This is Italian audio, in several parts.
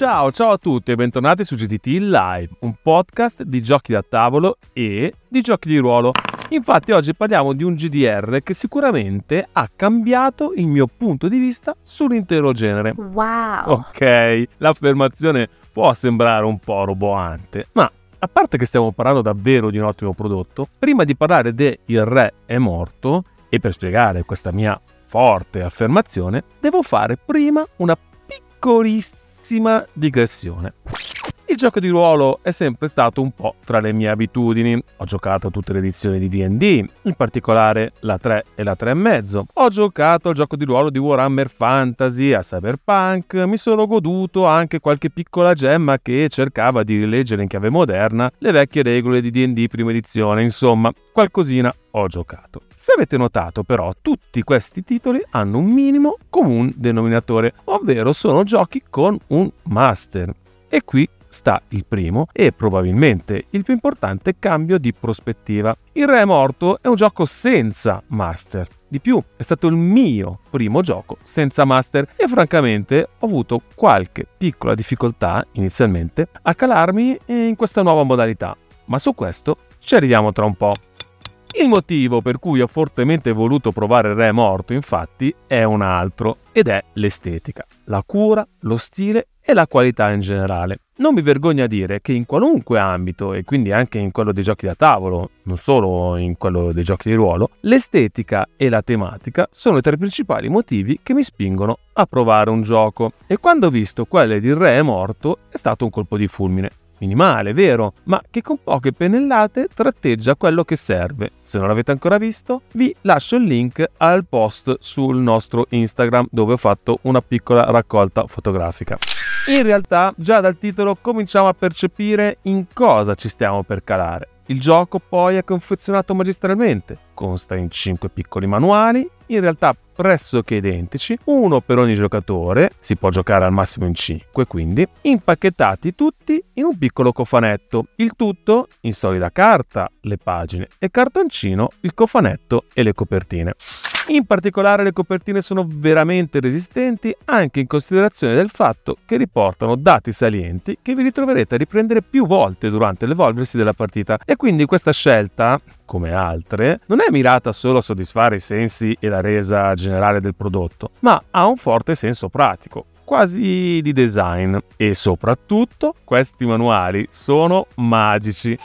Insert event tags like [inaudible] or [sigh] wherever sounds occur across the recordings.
Ciao, ciao a tutti e bentornati su GTT Live, un podcast di giochi da tavolo e di giochi di ruolo. Infatti oggi parliamo di un GDR che sicuramente ha cambiato il mio punto di vista sull'intero genere. Wow! Ok, l'affermazione può sembrare un po' roboante, ma a parte che stiamo parlando davvero di un ottimo prodotto, prima di parlare de Il Re è morto, e per spiegare questa mia forte affermazione, devo fare prima una piccolissima digressione. Il gioco di ruolo è sempre stato un po' tra le mie abitudini. Ho giocato tutte le edizioni di DD, in particolare la 3 e la 3,5. Ho giocato al gioco di ruolo di Warhammer Fantasy, a Cyberpunk. Mi sono goduto anche qualche piccola gemma che cercava di rileggere in chiave moderna le vecchie regole di DD prima edizione. Insomma, qualcosina ho giocato. Se avete notato però, tutti questi titoli hanno un minimo comune denominatore, ovvero sono giochi con un master. E qui sta il primo e probabilmente il più importante cambio di prospettiva. Il Re è morto è un gioco senza master. Di più, è stato il mio primo gioco senza master e francamente ho avuto qualche piccola difficoltà inizialmente a calarmi in questa nuova modalità, ma su questo ci arriviamo tra un po'. Il motivo per cui ho fortemente voluto provare Re morto, infatti, è un altro ed è l'estetica, la cura, lo stile e la qualità in generale. Non mi vergogno a dire che in qualunque ambito, e quindi anche in quello dei giochi da tavolo, non solo in quello dei giochi di ruolo, l'estetica e la tematica sono tra i principali motivi che mi spingono a provare un gioco. E quando ho visto quelle di Re è morto è stato un colpo di fulmine minimale, vero, ma che con poche pennellate tratteggia quello che serve. Se non l'avete ancora visto, vi lascio il link al post sul nostro Instagram dove ho fatto una piccola raccolta fotografica. In realtà, già dal titolo cominciamo a percepire in cosa ci stiamo per calare. Il gioco poi è confezionato magistralmente, consta in 5 piccoli manuali, in realtà pressoché identici, uno per ogni giocatore, si può giocare al massimo in 5 quindi, impacchettati tutti in un piccolo cofanetto, il tutto in solida carta, le pagine e cartoncino, il cofanetto e le copertine. In particolare le copertine sono veramente resistenti anche in considerazione del fatto che riportano dati salienti che vi ritroverete a riprendere più volte durante l'evolversi della partita e quindi questa scelta, come altre, non è mirata solo a soddisfare i sensi e la resa generale del prodotto, ma ha un forte senso pratico quasi di design. E soprattutto questi manuali sono magici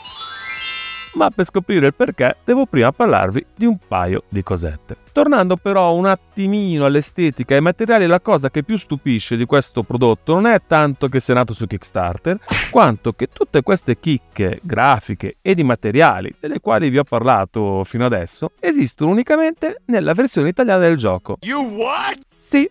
ma per scoprire il perché devo prima parlarvi di un paio di cosette. Tornando però un attimino all'estetica e ai materiali, la cosa che più stupisce di questo prodotto non è tanto che sia nato su Kickstarter, quanto che tutte queste chicche grafiche e di materiali delle quali vi ho parlato fino adesso esistono unicamente nella versione italiana del gioco. You what? Sì,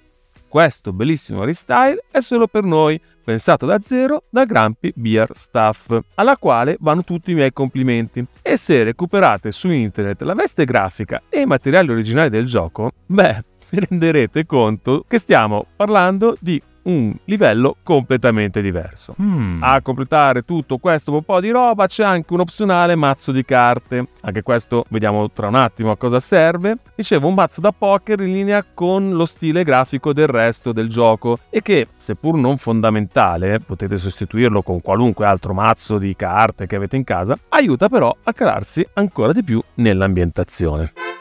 questo bellissimo restyle è solo per noi, pensato da zero da Grumpy Beer Staff, alla quale vanno tutti i miei complimenti. E se recuperate su internet la veste grafica e i materiali originali del gioco, beh, [laughs] vi renderete conto che stiamo parlando di un livello completamente diverso. Hmm. A completare tutto questo po' di roba c'è anche un opzionale mazzo di carte. Anche questo vediamo tra un attimo a cosa serve. Dicevo un mazzo da poker in linea con lo stile grafico del resto del gioco e che, seppur non fondamentale, potete sostituirlo con qualunque altro mazzo di carte che avete in casa, aiuta però a calarsi ancora di più nell'ambientazione.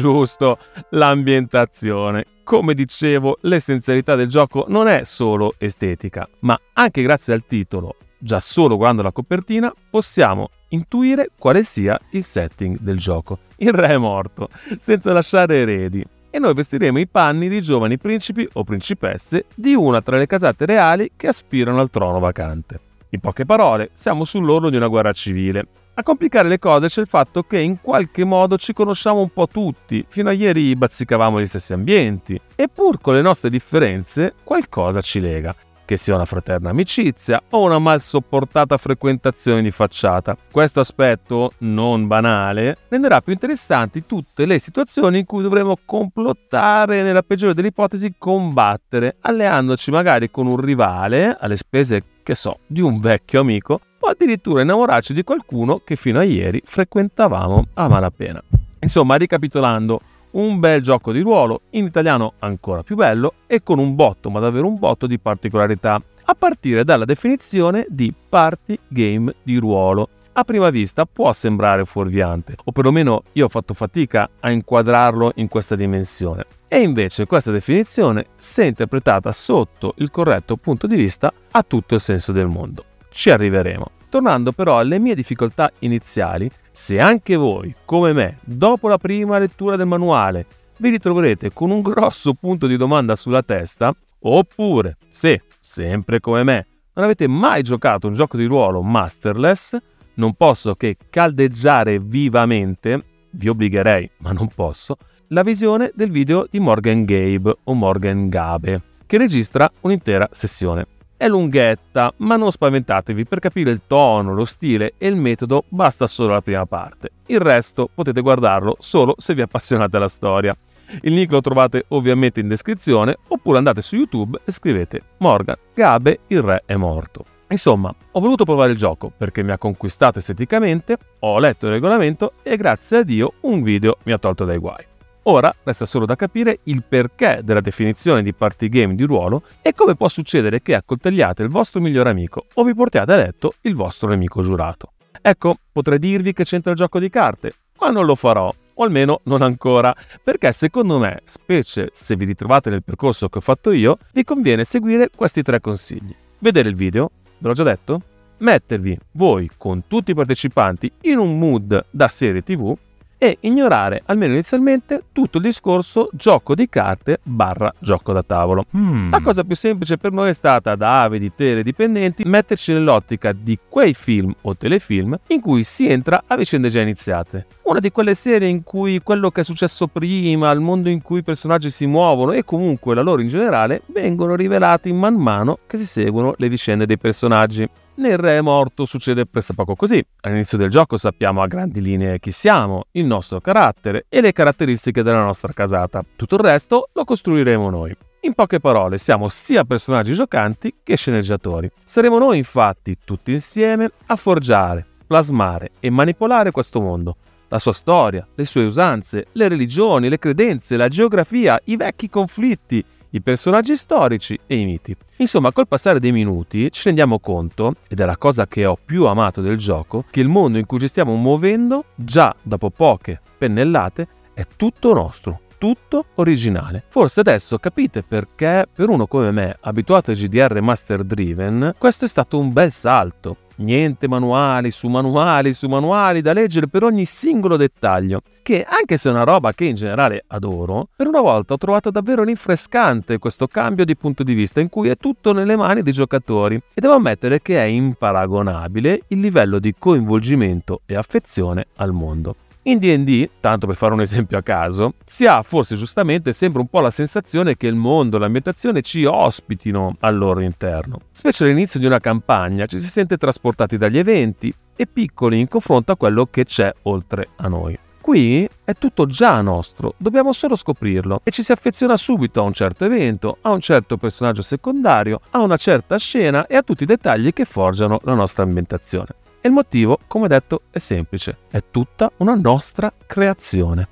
Giusto, l'ambientazione. Come dicevo, l'essenzialità del gioco non è solo estetica, ma anche grazie al titolo, già solo guardando la copertina, possiamo intuire quale sia il setting del gioco. Il re è morto, senza lasciare eredi, e noi vestiremo i panni di giovani principi o principesse di una tra le casate reali che aspirano al trono vacante. In poche parole, siamo sull'orlo di una guerra civile a complicare le cose c'è il fatto che in qualche modo ci conosciamo un po' tutti, fino a ieri bazzicavamo gli stessi ambienti, e pur con le nostre differenze qualcosa ci lega, che sia una fraterna amicizia o una mal sopportata frequentazione di facciata. Questo aspetto, non banale, renderà più interessanti tutte le situazioni in cui dovremo complottare, nella peggiore delle ipotesi combattere, alleandoci magari con un rivale alle spese, che so, di un vecchio amico o addirittura innamorarci di qualcuno che fino a ieri frequentavamo a malapena. Insomma, ricapitolando, Un bel gioco di ruolo, in italiano ancora più bello e con un botto, ma davvero un botto di particolarità, a partire dalla definizione di party game di ruolo a prima vista può sembrare fuorviante, o perlomeno io ho fatto fatica a inquadrarlo in questa dimensione. E invece questa definizione, se interpretata sotto il corretto punto di vista, ha tutto il senso del mondo. Ci arriveremo. Tornando però alle mie difficoltà iniziali, se anche voi, come me, dopo la prima lettura del manuale, vi ritroverete con un grosso punto di domanda sulla testa, oppure se, sempre come me, non avete mai giocato un gioco di ruolo masterless, non posso che caldeggiare vivamente, vi obbligherei, ma non posso, la visione del video di Morgan Gabe o Morgan Gabe, che registra un'intera sessione. È lunghetta, ma non spaventatevi, per capire il tono, lo stile e il metodo basta solo la prima parte. Il resto potete guardarlo solo se vi appassionate alla storia. Il link lo trovate ovviamente in descrizione oppure andate su YouTube e scrivete Morgan Gabe il re è morto. Insomma, ho voluto provare il gioco perché mi ha conquistato esteticamente, ho letto il regolamento e grazie a Dio un video mi ha tolto dai guai. Ora resta solo da capire il perché della definizione di party game di ruolo e come può succedere che accoltelliate il vostro migliore amico o vi portiate a letto il vostro nemico giurato. Ecco, potrei dirvi che c'entra il gioco di carte, ma non lo farò, o almeno non ancora, perché secondo me, specie se vi ritrovate nel percorso che ho fatto io, vi conviene seguire questi tre consigli. Vedere il video, ve l'ho già detto? Mettervi voi con tutti i partecipanti in un mood da serie tv e ignorare, almeno inizialmente, tutto il discorso gioco di carte barra gioco da tavolo. Mm. La cosa più semplice per noi è stata, da avidi teledipendenti, metterci nell'ottica di quei film o telefilm in cui si entra a vicende già iniziate. Una di quelle serie in cui quello che è successo prima, il mondo in cui i personaggi si muovono e comunque la loro in generale vengono rivelati man mano che si seguono le vicende dei personaggi. Nel Re morto succede pressappoco così. All'inizio del gioco sappiamo a grandi linee chi siamo, il nostro carattere e le caratteristiche della nostra casata. Tutto il resto lo costruiremo noi. In poche parole, siamo sia personaggi giocanti che sceneggiatori. Saremo noi infatti tutti insieme a forgiare, plasmare e manipolare questo mondo. La sua storia, le sue usanze, le religioni, le credenze, la geografia, i vecchi conflitti, i personaggi storici e i miti. Insomma, col passare dei minuti ci rendiamo conto, ed è la cosa che ho più amato del gioco, che il mondo in cui ci stiamo muovendo, già dopo poche pennellate, è tutto nostro, tutto originale. Forse adesso capite perché per uno come me, abituato a GDR Master Driven, questo è stato un bel salto. Niente manuali su manuali su manuali da leggere per ogni singolo dettaglio, che anche se è una roba che in generale adoro, per una volta ho trovato davvero rinfrescante questo cambio di punto di vista in cui è tutto nelle mani dei giocatori e devo ammettere che è imparagonabile il livello di coinvolgimento e affezione al mondo. In DD, tanto per fare un esempio a caso, si ha forse giustamente sempre un po' la sensazione che il mondo e l'ambientazione ci ospitino al loro interno. Specie all'inizio di una campagna ci si sente trasportati dagli eventi e piccoli in confronto a quello che c'è oltre a noi. Qui è tutto già nostro, dobbiamo solo scoprirlo e ci si affeziona subito a un certo evento, a un certo personaggio secondario, a una certa scena e a tutti i dettagli che forgiano la nostra ambientazione. E il motivo, come detto, è semplice, è tutta una nostra creazione.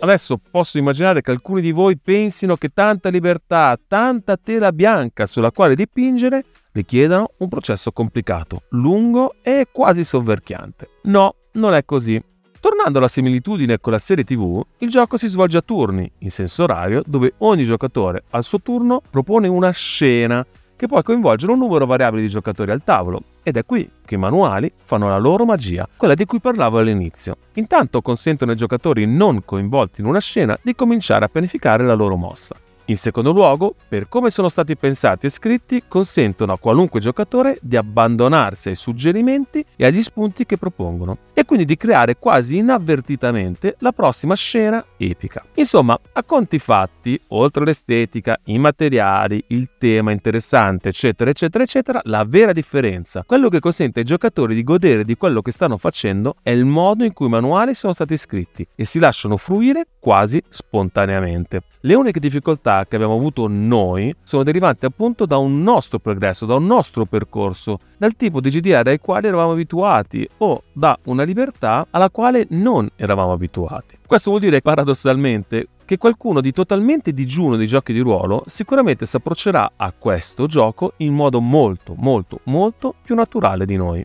Adesso posso immaginare che alcuni di voi pensino che tanta libertà, tanta tela bianca sulla quale dipingere richiedano un processo complicato, lungo e quasi sovverchiante. No, non è così. Tornando alla similitudine con la serie TV, il gioco si svolge a turni, in senso orario, dove ogni giocatore al suo turno propone una scena che può coinvolgere un numero variabile di giocatori al tavolo. Ed è qui che i manuali fanno la loro magia, quella di cui parlavo all'inizio. Intanto consentono ai giocatori non coinvolti in una scena di cominciare a pianificare la loro mossa. In secondo luogo, per come sono stati pensati e scritti, consentono a qualunque giocatore di abbandonarsi ai suggerimenti e agli spunti che propongono, e quindi di creare quasi inavvertitamente la prossima scena epica. Insomma, a conti fatti, oltre l'estetica, i materiali, il tema interessante, eccetera, eccetera, eccetera, la vera differenza, quello che consente ai giocatori di godere di quello che stanno facendo, è il modo in cui i manuali sono stati scritti e si lasciano fruire quasi spontaneamente. Le uniche difficoltà libertà che abbiamo avuto noi sono derivanti appunto da un nostro progresso, da un nostro percorso, dal tipo di GDR ai quali eravamo abituati o da una libertà alla quale non eravamo abituati. Questo vuol dire paradossalmente che qualcuno di totalmente digiuno dei giochi di ruolo sicuramente si approccerà a questo gioco in modo molto, molto, molto più naturale di noi.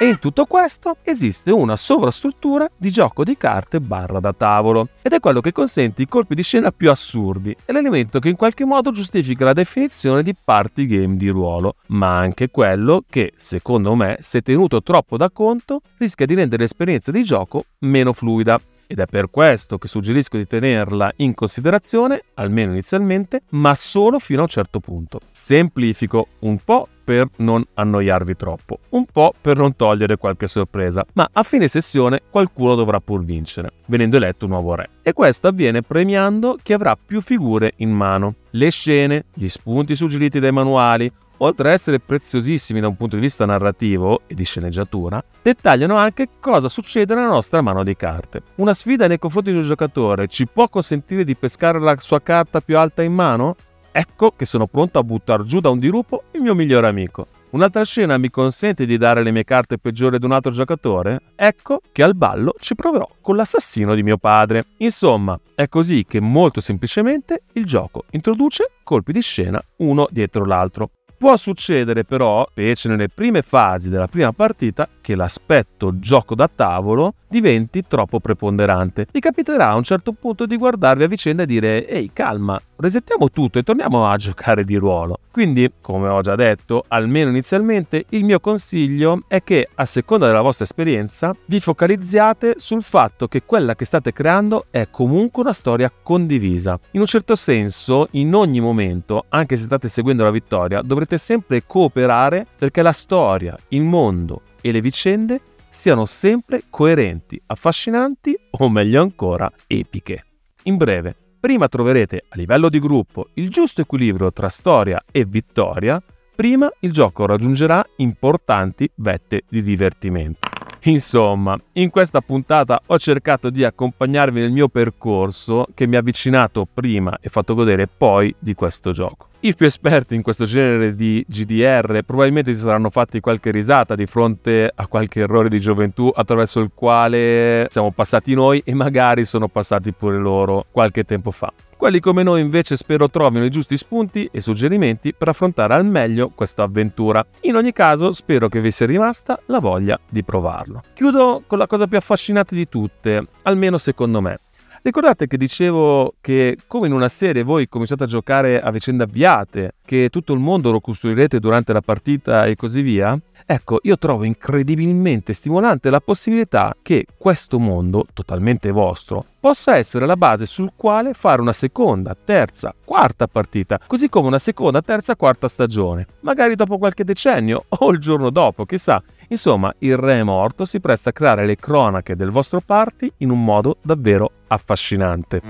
E in tutto questo esiste una sovrastruttura di gioco di carte barra da tavolo, ed è quello che consente i colpi di scena più assurdi, è l'elemento che in qualche modo giustifica la definizione di party game di ruolo, ma anche quello che, secondo me, se tenuto troppo da conto, rischia di rendere l'esperienza di gioco meno fluida. Ed è per questo che suggerisco di tenerla in considerazione, almeno inizialmente, ma solo fino a un certo punto. Semplifico un po' per non annoiarvi troppo, un po' per non togliere qualche sorpresa, ma a fine sessione qualcuno dovrà pur vincere, venendo eletto un nuovo re. E questo avviene premiando chi avrà più figure in mano. Le scene, gli spunti suggeriti dai manuali, oltre ad essere preziosissimi da un punto di vista narrativo e di sceneggiatura, dettagliano anche cosa succede nella nostra mano di carte. Una sfida nei confronti di un giocatore ci può consentire di pescare la sua carta più alta in mano? Ecco che sono pronto a buttare giù da un dirupo il mio migliore amico. Un'altra scena mi consente di dare le mie carte peggiori ad un altro giocatore? Ecco che al ballo ci proverò con l'assassino di mio padre. Insomma, è così che molto semplicemente il gioco introduce colpi di scena uno dietro l'altro. Può succedere però, specie nelle prime fasi della prima partita, che l'aspetto gioco da tavolo diventi troppo preponderante. Vi capiterà a un certo punto di guardarvi a vicenda e dire ehi calma, resettiamo tutto e torniamo a [laughs] giocare di ruolo. Quindi, come ho già detto, almeno inizialmente, il mio consiglio è che, a seconda della vostra esperienza, vi focalizziate sul fatto che quella che state creando è comunque una storia condivisa. In un certo senso, in ogni momento, anche se state seguendo la vittoria, dovrete sempre cooperare perché la storia, il mondo e le vicende siano sempre coerenti, affascinanti o meglio ancora epiche. In breve, prima troverete a livello di gruppo il giusto equilibrio tra storia e vittoria, prima il gioco raggiungerà importanti vette di divertimento. Insomma, in questa puntata ho cercato di accompagnarvi nel mio percorso che mi ha avvicinato prima e fatto godere poi di questo gioco. I più esperti in questo genere di GDR probabilmente si saranno fatti qualche risata di fronte a qualche errore di gioventù attraverso il quale siamo passati noi e magari sono passati pure loro qualche tempo fa. Quelli come noi invece spero trovino i giusti spunti e suggerimenti per affrontare al meglio questa avventura. In ogni caso spero che vi sia rimasta la voglia di provarlo. Chiudo con la cosa più affascinante di tutte, almeno secondo me. Ricordate che dicevo che come in una serie voi cominciate a giocare a vicende avviate, che tutto il mondo lo costruirete durante la partita e così via? Ecco, io trovo incredibilmente stimolante la possibilità che questo mondo, totalmente vostro, possa essere la base sul quale fare una seconda, terza, quarta partita, così come una seconda, terza, quarta stagione, magari dopo qualche decennio [laughs] o il giorno dopo, chissà. Insomma, il re è morto si presta a creare le cronache del vostro party in un modo davvero affascinante.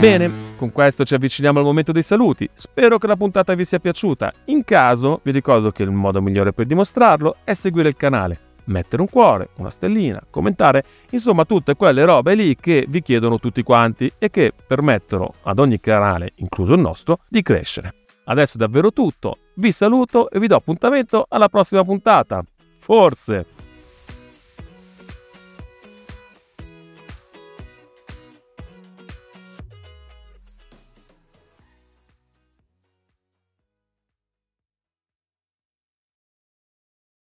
Bene, con questo ci avviciniamo al momento dei saluti. Spero che la puntata vi sia piaciuta. In caso, vi ricordo che il modo migliore per dimostrarlo è seguire il canale mettere un cuore, una stellina, commentare, insomma tutte quelle robe lì che vi chiedono tutti quanti e che permettono ad ogni canale, incluso il nostro, di crescere. Adesso è davvero tutto, vi saluto e vi do appuntamento alla prossima puntata. Forse!